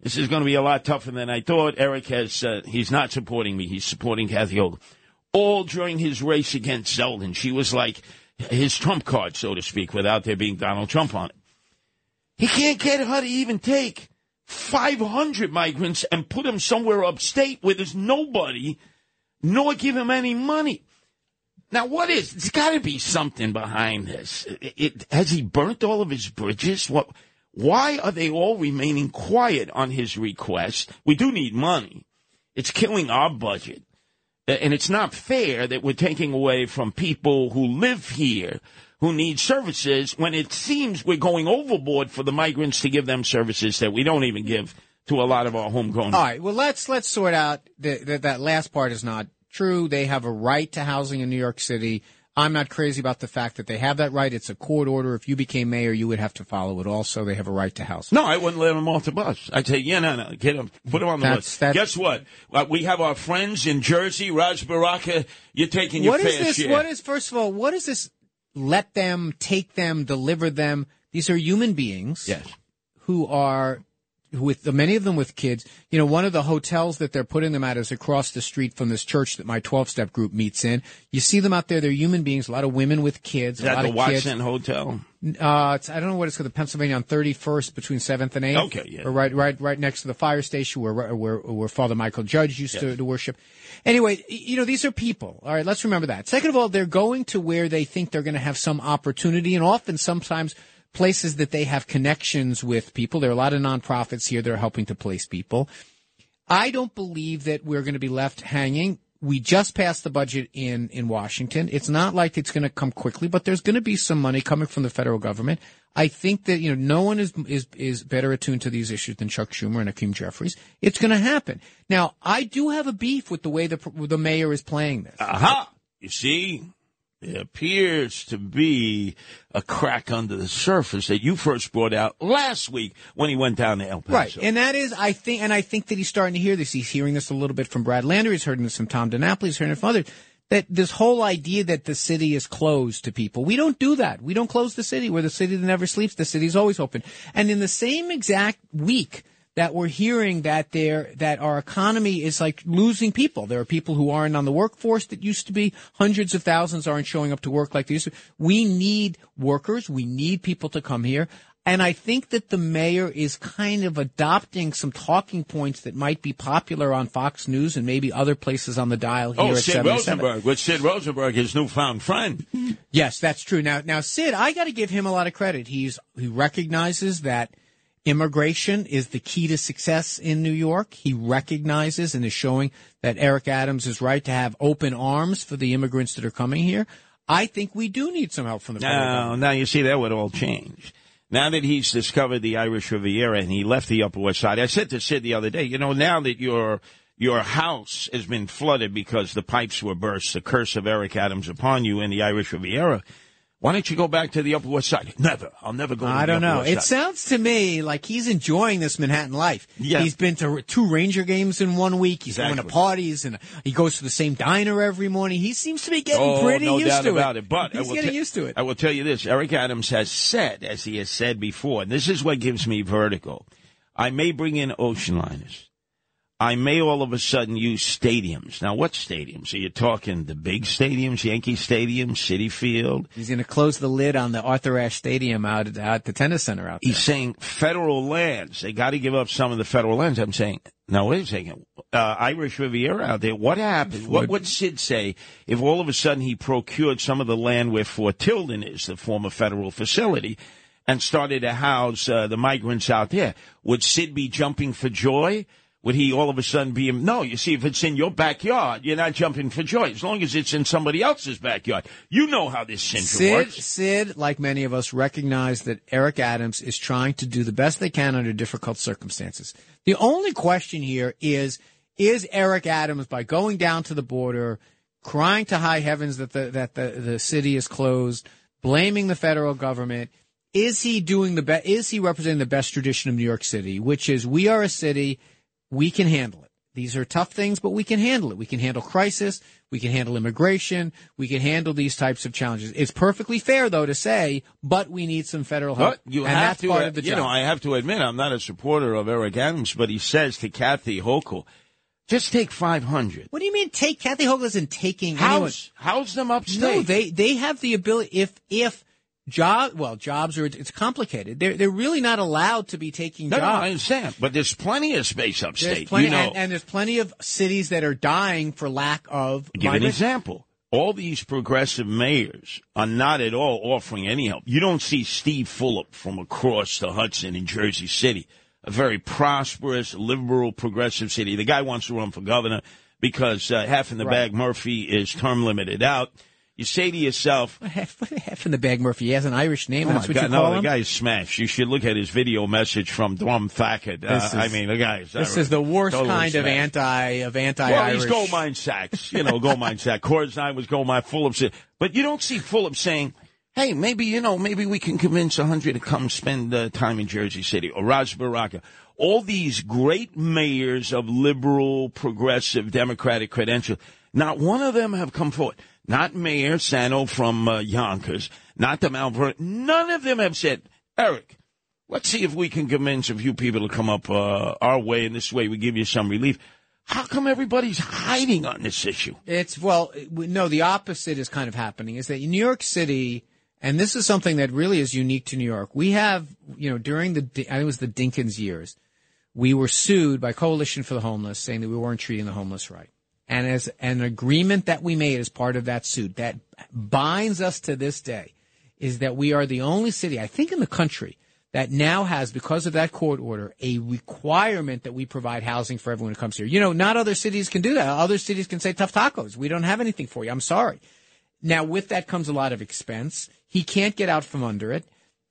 this is going to be a lot tougher than I thought. Eric has, uh, he's not supporting me. He's supporting Kathy Hochul. All during his race against Zeldin. She was like his trump card, so to speak, without there being Donald Trump on it. He can't get her to even take 500 migrants and put them somewhere upstate where there's nobody, nor give him any money. Now, what is? There's got to be something behind this. It, it, has he burnt all of his bridges? What? Why are they all remaining quiet on his request? We do need money. It's killing our budget, and it's not fair that we're taking away from people who live here who need services when it seems we're going overboard for the migrants to give them services that we don't even give to a lot of our homegrown. All right. Well, let's let's sort out the, that last part is not true. They have a right to housing in New York City. I'm not crazy about the fact that they have that right. It's a court order. If you became mayor, you would have to follow it. Also, they have a right to housing. No, I wouldn't let them off the bus. I'd say, yeah, no, no, get them, put them on the That's- bus. that's- Guess what? Uh, we have our friends in Jersey, Ras Baraka. You're taking your What fair is this? share. What is first of all? What is this? Let them take them, deliver them. These are human beings Yes. who are with the, many of them with kids. You know, one of the hotels that they're putting them at is across the street from this church that my 12 step group meets in. You see them out there. They're human beings, a lot of women with kids, Is a that lot the of Watson kids. Hotel? Uh, it's, I don't know what it's called, the Pennsylvania on 31st between 7th and 8th. Okay, yeah. Or right, right, right next to the fire station where, where, where Father Michael Judge used to, to worship. Anyway, you know, these are people. All right, let's remember that. Second of all, they're going to where they think they're going to have some opportunity and often sometimes places that they have connections with people. There are a lot of nonprofits here that are helping to place people. I don't believe that we're going to be left hanging. We just passed the budget in, in Washington. It's not like it's going to come quickly, but there's going to be some money coming from the federal government. I think that, you know, no one is, is, is better attuned to these issues than Chuck Schumer and Hakeem Jeffries. It's going to happen. Now, I do have a beef with the way the, the mayor is playing this. Aha! You see, there appears to be a crack under the surface that you first brought out last week when he went down to El Paso. Right, and that is, I think, and I think that he's starting to hear this. He's hearing this a little bit from Brad Lander. He's heard this from Tom DiNapoli. He's heard it from others. That this whole idea that the city is closed to people, we don't do that. We don't close the city. We're the city that never sleeps. The city's always open. And in the same exact week that we're hearing that there that our economy is like losing people. There are people who aren't on the workforce that used to be. Hundreds of thousands aren't showing up to work like they used to. We need workers. We need people to come here. And I think that the mayor is kind of adopting some talking points that might be popular on Fox News and maybe other places on the dial here Oh, at Sid 77. Rosenberg. With Sid Rosenberg, his newfound friend. Yes, that's true. Now, now Sid, I got to give him a lot of credit. He's he recognizes that immigration is the key to success in New York. He recognizes and is showing that Eric Adams is right to have open arms for the immigrants that are coming here. I think we do need some help from the government. now you see that would all change. Now that he's discovered the Irish Riviera and he left the Upper West Side, I said to Sid the other day, you know, now that your your house has been flooded because the pipes were burst, the curse of Eric Adams upon you in the Irish Riviera, why don't you go back to the Upper West Side? Never. I'll never go. To I don't know. It sounds to me like he's enjoying this Manhattan life. Yeah. He's been to two Ranger games in one week. He's going to parties and he goes to the same diner every morning. He seems to be getting Oh, pretty no used doubt to about it. it. But he's getting te- used to it. I will tell you this: Eric Adams has said, as he has said before, and this is what gives me vertigo. I may bring in ocean liners. I may all of a sudden use stadiums. Now, what stadiums? Are you talking the big stadiums, Yankee Stadium, Citi Field? He's going to close the lid on the Arthur Ashe Stadium out at, out the tennis center out there. He's saying federal lands. They got to give up some of the federal lands. I'm saying, now wait a second. Uh, Irish Riviera out there. What happened? What would Sid say if all of a sudden he procured some of the land where Fort Tilden is, the former federal facility, and started to house uh, the migrants out there? Would Sid be jumping for joy? Would he all of a sudden be? No, you see, if it's in your backyard, you're not jumping for joy. As long as it's in somebody else's backyard, you know how this syndrome Sid, works. Sid, like many of us, recognize that Eric Adams is trying to do the best they can under difficult circumstances. The only question here is, is Eric Adams, by going down to the border, crying to high heavens that the, that the, the city is closed, blaming the federal government, is he doing the best, is he representing the best tradition of New York City, which is we are a city, we can handle it. These are tough things, but we can handle it. We can handle crisis. We can handle immigration. We can handle these types of challenges. It's perfectly fair, though, to say, but we need some federal help. But you and have that's to, part uh, of the you job. know, I have to admit, I'm not a supporter of Eric Adams, but he says to Kathy Hochul, just take 500. what do you mean take Kathy Hochul isn't taking anyone? House, house them upstate. No, they they have the ability if if job well jobs are it's complicated. They're they're really not allowed to be taking no, no. I understand, but there's plenty of space There's upstate. plenty, you know, and, and there's plenty of cities that are dying for lack of. give an example. All these progressive mayors are not at all offering any help. You don't see Steve Fulop from across the Hudson in Jersey City, a very prosperous, liberal, progressive city. The guy wants to run for governor because uh, half in the Right. bag Murphy is term limited out. You say to yourself, Half, half in the bag, Murphy. He has an Irish name. Oh that's what God, you no, call the him. guy's smashed. You should look at his video message from Thackett. Uh, I is- mean, the guy's This uh, is the worst totally kind of anti of anti Well, he's Goldman Sachs. You know, gold mine sack. Corzine was Goldman. Fulop, but you don't see Fulop saying, "Hey, maybe you know, maybe we can convince a hundred to come spend uh, time in Jersey City." Or Ras Baraka. All these great mayors of liberal, progressive, democratic credentials. Not one of them have come forward. Not Mayor Spano from uh, Yonkers. Not the Mount Vernon. None of them have said, Eric, let's see if we can convince a few people to come up uh, our way, and this way we give you some relief. How come everybody's hiding on this issue? It's well, no. The opposite is kind of happening. Is that in New York City, and this is something that really is unique to New York. We have, you know, during the I think it was the Dinkins years, we were sued by Coalition for the Homeless, saying that we weren't treating the homeless right. And as an agreement that we made as part of that suit that binds us to this day is that we are the only city, I think, in the country that now has, because of that court order, a requirement that we provide housing for everyone who comes here. You know, not other cities can do that. Other cities can say tough tacos. We don't have anything for you. I'm sorry. Now, with that comes a lot of expense. He can't get out from under it.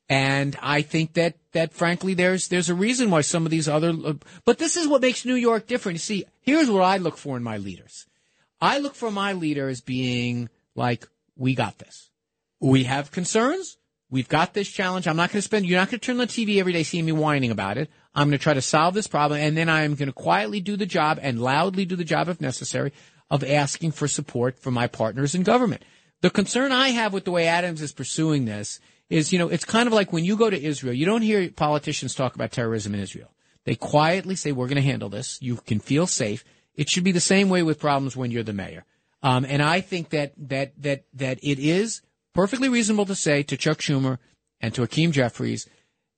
And I think that, that frankly, there's, there's a reason why some of these other, uh, but this is what makes New York different. You see, here's what I look for in my leaders. I look for my leader as being like, we got this. We have concerns. We've got this challenge. I'm not going to spend, you're not going to turn on the TV every day seeing me whining about it. I'm going to try to solve this problem and then I'm going to quietly do the job and loudly do the job if necessary of asking for support from my partners in government. The concern I have with the way Adams is pursuing this is, you know, it's kind of like when you go to Israel, you don't hear politicians talk about terrorism in Israel. They quietly say, we're going to handle this. You can feel safe. It should be the same way with problems when you're the mayor. Um, and I think that, that, that, that it is perfectly reasonable to say to Chuck Schumer and to Hakeem Jeffries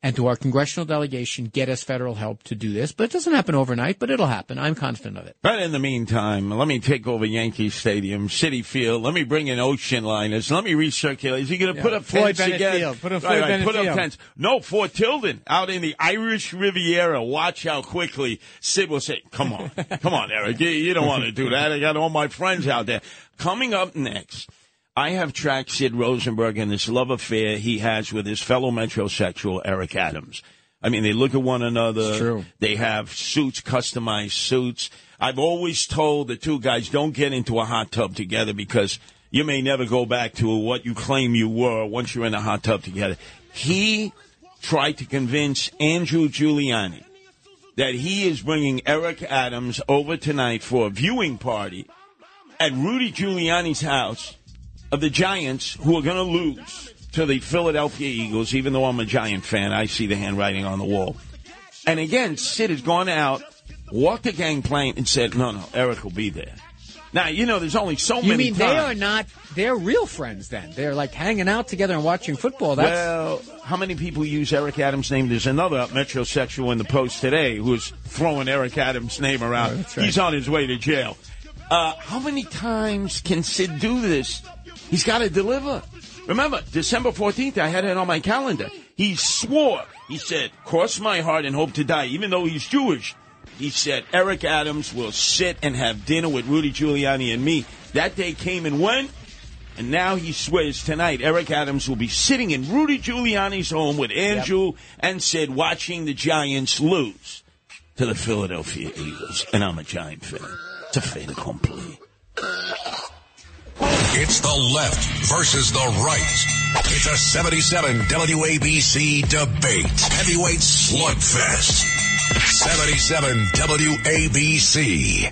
and to our congressional delegation, get us federal help to do this. But it doesn't happen overnight, but it'll happen. I'm confident of it. But in the meantime, let me take over Yankee Stadium, Citi Field. Let me bring in ocean liners. Let me recirculate. Is he going to put Yeah, up Floyd fence Bennett again? Field. Put up Right, Floyd right, Bennett Put up Field. fence. No, Fort Tilden out in the Irish Riviera. Watch how quickly Sid will say, "Come on, come on, Eric. You, you don't want to do that. I got all my friends out there." Coming up next. I have tracked Sid Rosenberg and this love affair he has with his fellow metrosexual Eric Adams. I mean, they look at one another. true. They have suits, customized suits. I've always told the two guys don't get into a hot tub together because you may never go back to what you claim you were once you're in a hot tub together. He tried to convince Andrew Giuliani that he is bringing Eric Adams over tonight for a viewing party at Rudy Giuliani's house of the Giants, who are going to lose to the Philadelphia Eagles. Even though I'm a Giant fan, I see the handwriting on the wall. And again, Sid has gone out, walked the gangplank, and said, "No, no, Eric will be there." Now you know there's only so You many You mean times. they are not, they're real friends then. They're like hanging out together and watching football. That's, Well, how many people use Eric Adams' name? There's another metrosexual in the Post today who's throwing Eric Adams' name around. Oh, right. He's on his way to jail. Uh, how many times can Sid do this? He's got to deliver. Remember, December 14th, I had it on my calendar. He swore, he said, cross my heart and hope to die, even though he's Jewish. He said, Eric Adams will sit and have dinner with Rudy Giuliani and me. That day came and went. And now he swears tonight Eric Adams will be sitting in Rudy Giuliani's home with Andrew and Sid watching the Giants lose to the Philadelphia Eagles. And I'm a Giant fan. It's a fait accompli. It's the left versus the right. It's a 77 WABC debate. Heavyweight slugfest. 77 WABC.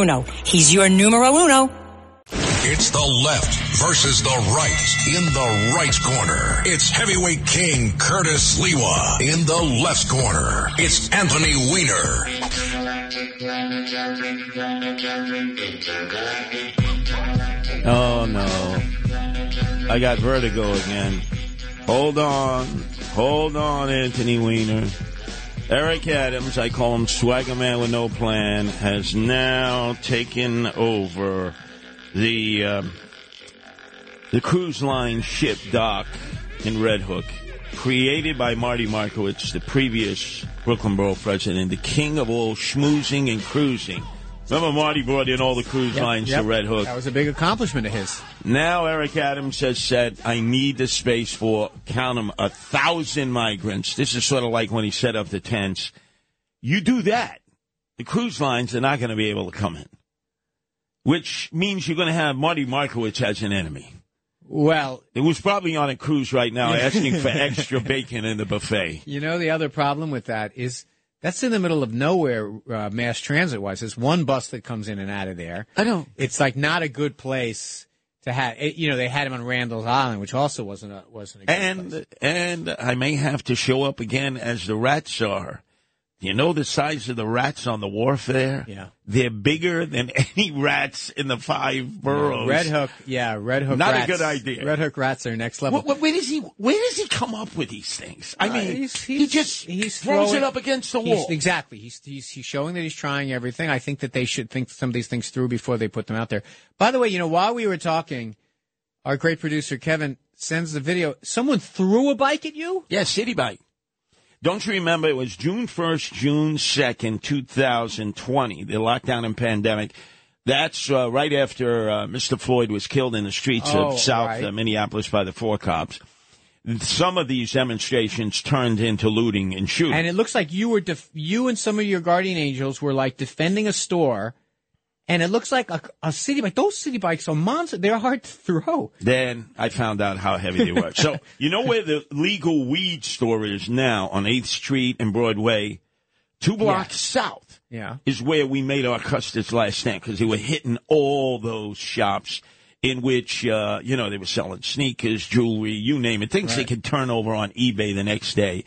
He's your numero uno. It's the left versus the right. In the right corner, it's heavyweight king Curtis Sliwa. In the left corner, it's Anthony Weiner. Oh no. I got vertigo again. Hold on. Hold on, Anthony Weiner. Eric Adams, I call him Swagger Man with no plan, has now taken over the um, the cruise line ship dock in Red Hook, created by Marty Markowitz, the previous Brooklyn Borough president, the king of all schmoozing and cruising. Remember Marty brought in all the cruise lines Yep. to Red Hook. That was a big accomplishment of his. Now Eric Adams has said, I need the space for, count them, a thousand migrants. This is sort of like when he set up the tents. You do that, the cruise lines are not going to be able to come in, which means you're going to have Marty Markowitz as an enemy. Well, It was probably on a cruise right now asking for extra bacon in the buffet. you know, the other problem with that is that's in the middle of nowhere, uh, mass transit wise. There's one bus that comes in and out of there. I know. It's like not a good place to have. It, you know, they had him on Randall's Island, which also wasn't a wasn't a good place. And and I may have to show up again as the rat czar. You know the size of the rats on the wharf there? Yeah. They're bigger than any rats in the five boroughs. Red Hook, yeah, Red Hook. Not a good idea. Red Hook rats are next level. Where, where does he? Where does he come up with these things? I Uh, mean, he's- he just he's throws throwing- it up against the He's- wall. exactly. He's, he's he's showing that he's trying everything. I think that they should think some of these things through before they put them out there. By the way, you know, while we were talking, our great producer Kevin sends the video. Someone threw a bike at you. Yeah, Citi Bike. Don't you remember it was June 1st, June 2nd, 2020, the lockdown and pandemic. That's uh, right after uh, Mr. Floyd was killed in the streets Oh, of South right. uh, Minneapolis by the four cops. Some of these demonstrations turned into looting and shooting. And it looks like you were def- you and some of your guardian angels were like defending a store. And it looks like a, a city bike. Those city bikes are monster. They're hard to throw. Then I found out how heavy they were. so you know where the legal weed store is now on 8th Street and Broadway? Two blocks south. Yeah. is where we made our Custer's last stand because they were hitting all those shops in which, uh, you know, they were selling sneakers, jewelry, you name it, things they could turn over on eBay the next day.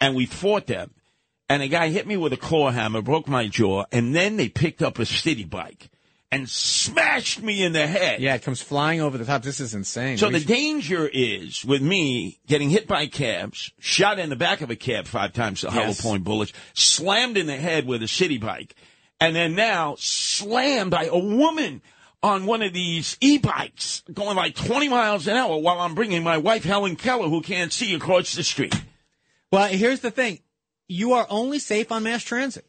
And we fought them. And a guy hit me with a claw hammer, broke my jaw, and then they picked up a city bike and smashed me in the head. Yeah, it comes flying over the top. This is insane. So We the should- danger is with me getting hit by cabs, shot in the back of a cab five times, the hollow point bullets, slammed in the head with a city bike, and then now slammed by a woman on one of these e-bikes going like 20 miles an hour while I'm bringing my wife Helen Keller who can't see across the street. Well, here's the thing: you are only safe on mass transit.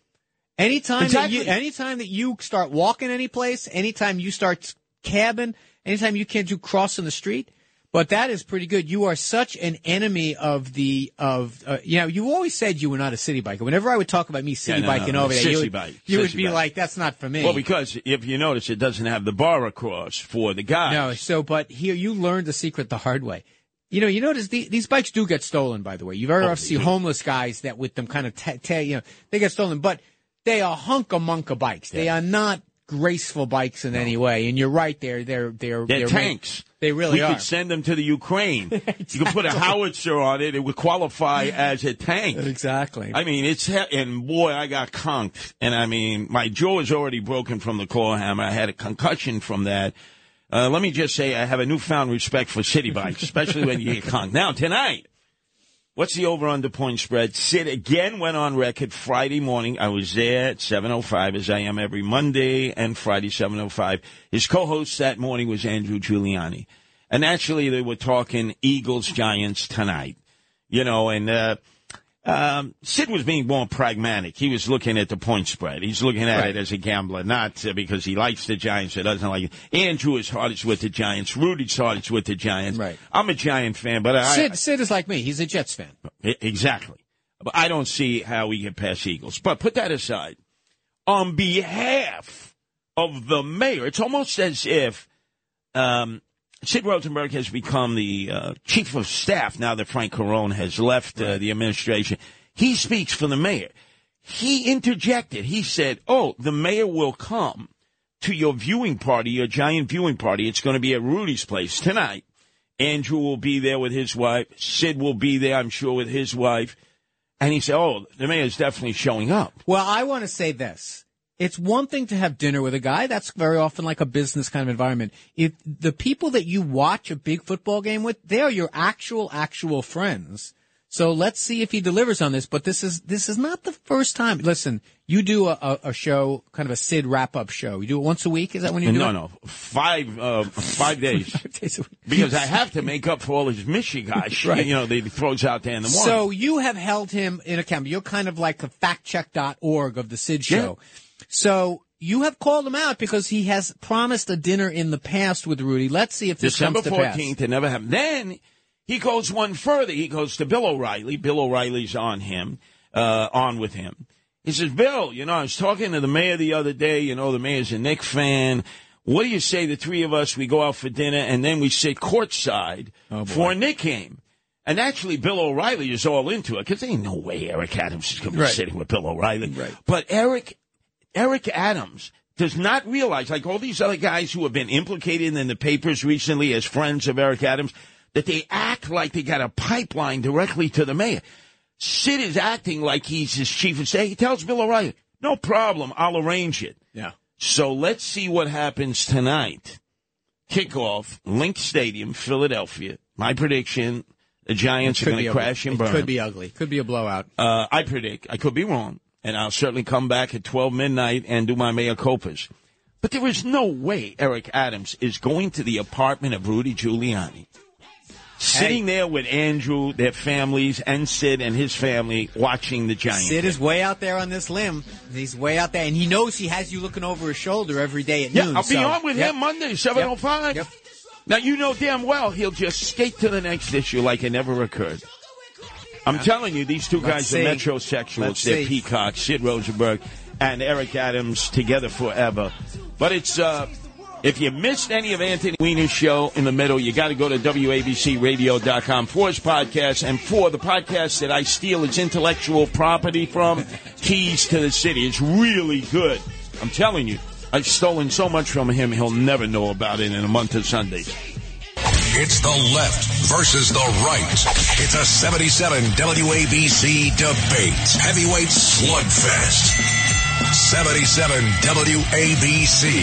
Anytime Exactly. that you, anytime that you start walking any place, anytime you start cabbing, anytime you can't do crossing the street. But that is pretty good. You are such an enemy of the of uh, you know. You always said you were not a city biker. Whenever I would talk about me city Yeah, no, biking no. over there, you would, bike. you would be bike. like, "That's not for me." Well, because if you notice, it doesn't have the bar across for the guy. No, so but here you learned the secret the hard way. You know, you notice the, these bikes do get stolen. By the way, you very Oh, often see homeless guys that with them kind of ta ta you know they get stolen, but they are hunk of monka bikes. They are not graceful bikes in any way. And you're right, they're they're they're They're, they're tanks. They really we are. could send them to the Ukraine. You could put a howitzer on it; it would qualify as a tank. exactly. I mean, it's and boy, I got conked, and I mean, my jaw is already broken from the claw hammer. I had a concussion from that. Uh, let me just say, I have a newfound respect for city bikes, especially when you get conked. Now tonight, what's the over/under point spread? Sid again went on record Friday morning. I was there at seven oh five, as I am every Monday and Friday seven oh five. His co-host that morning was Andrew Giuliani, and actually they were talking Eagles Giants tonight. You know, and uh, um, Sid was being more pragmatic. He was looking at the point spread. He's looking at Right. it as a gambler, not uh, because he likes the Giants or doesn't like it. Andrew is hardest with the Giants. Rudy's hardest with the Giants. Right. I'm a Giant fan, but I, Sid Sid is like me. He's a Jets fan. Exactly. But I don't see how we get past Eagles. But put that aside. On behalf of the mayor, it's almost as if um, Sid Rosenberg has become the uh, chief of staff now that Frank Carone has left uh, the administration. He speaks for the mayor. He interjected. He said, "Oh, the mayor will come to your viewing party, your giant viewing party. It's going to be at Rudy's place tonight. Andrew will be there with his wife. Sid will be there, I'm sure, with his wife." And he said, "Oh, the mayor's definitely showing up." Well, I want to say this. It's one thing to have dinner with a guy. That's very often like a business kind of environment. If the people that you watch a big football game with, they are your actual, actual friends. So let's see if he delivers on this. But this is this is not the first time. Listen, you do a, a, a show, kind of a Sid wrap up show. You do it once a week. Is that when you do no, it? no, five, uh, five days. Days a week. because I have to make up for all his Michigash, Right. you know, that he throws out there in the morning. So you have held him in account. You're kind of like the factcheck.org of the Sid show. So you have called him out because he has promised a dinner in the past with Rudy. Let's see if this December comes to pass. 14th, it never happened. Then he goes one further. He goes to Bill O'Reilly. Bill O'Reilly's on him, uh, on with him. He says, Bill, you know, I was talking to the mayor the other day. You know, the mayor's a Knick fan. What do you say, the three of us, we go out for dinner and then we sit courtside Oh, for a Knick game? And actually, Bill O'Reilly is all into it because there ain't no way Eric Adams is going to be Right. sitting with Bill O'Reilly. Right. But Eric, Eric Adams does not realize, like all these other guys who have been implicated in the papers recently as friends of Eric Adams, that they act like they got a pipeline directly to the mayor. Sid is acting like he's his chief of state. He tells Bill O'Reilly, no problem, I'll arrange it. Yeah. So let's see what happens tonight. Kickoff, Linc Stadium, Philadelphia. My prediction, the Giants are going to crash and it burn. Could be ugly. Could be a blowout. Uh, I predict, I could be wrong, and I'll certainly come back at 12 midnight and do my mea culpas. But there is no way Eric Adams is going to the apartment of Rudy Giuliani, sitting there with Andrew, their families, and Sid and his family watching the Giants. Sid is way out there on this limb. He's way out there, and he knows he has you looking over his shoulder every day at yeah, noon. I'll be so- on with Yep. him Monday, 7.05. Yep. Now, you know damn well he'll just skate to the next issue like it never occurred. I'm telling you, these 2 Let's guys are metrosexuals. Let's They're see. peacocks. Sid Rosenberg and Eric Adams together forever. But it's, uh, if you missed any of Anthony Weiner's show in the middle, you got to go to WABCRadio.com for his podcast and for the podcast that I steal its intellectual property from, Keys to the City. It's really good. I'm telling you. I've stolen so much from him, he'll never know about it in a month of Sundays. It's the left versus the right. It's a 77 WABC debate. Heavyweight slugfest. 77 WABC.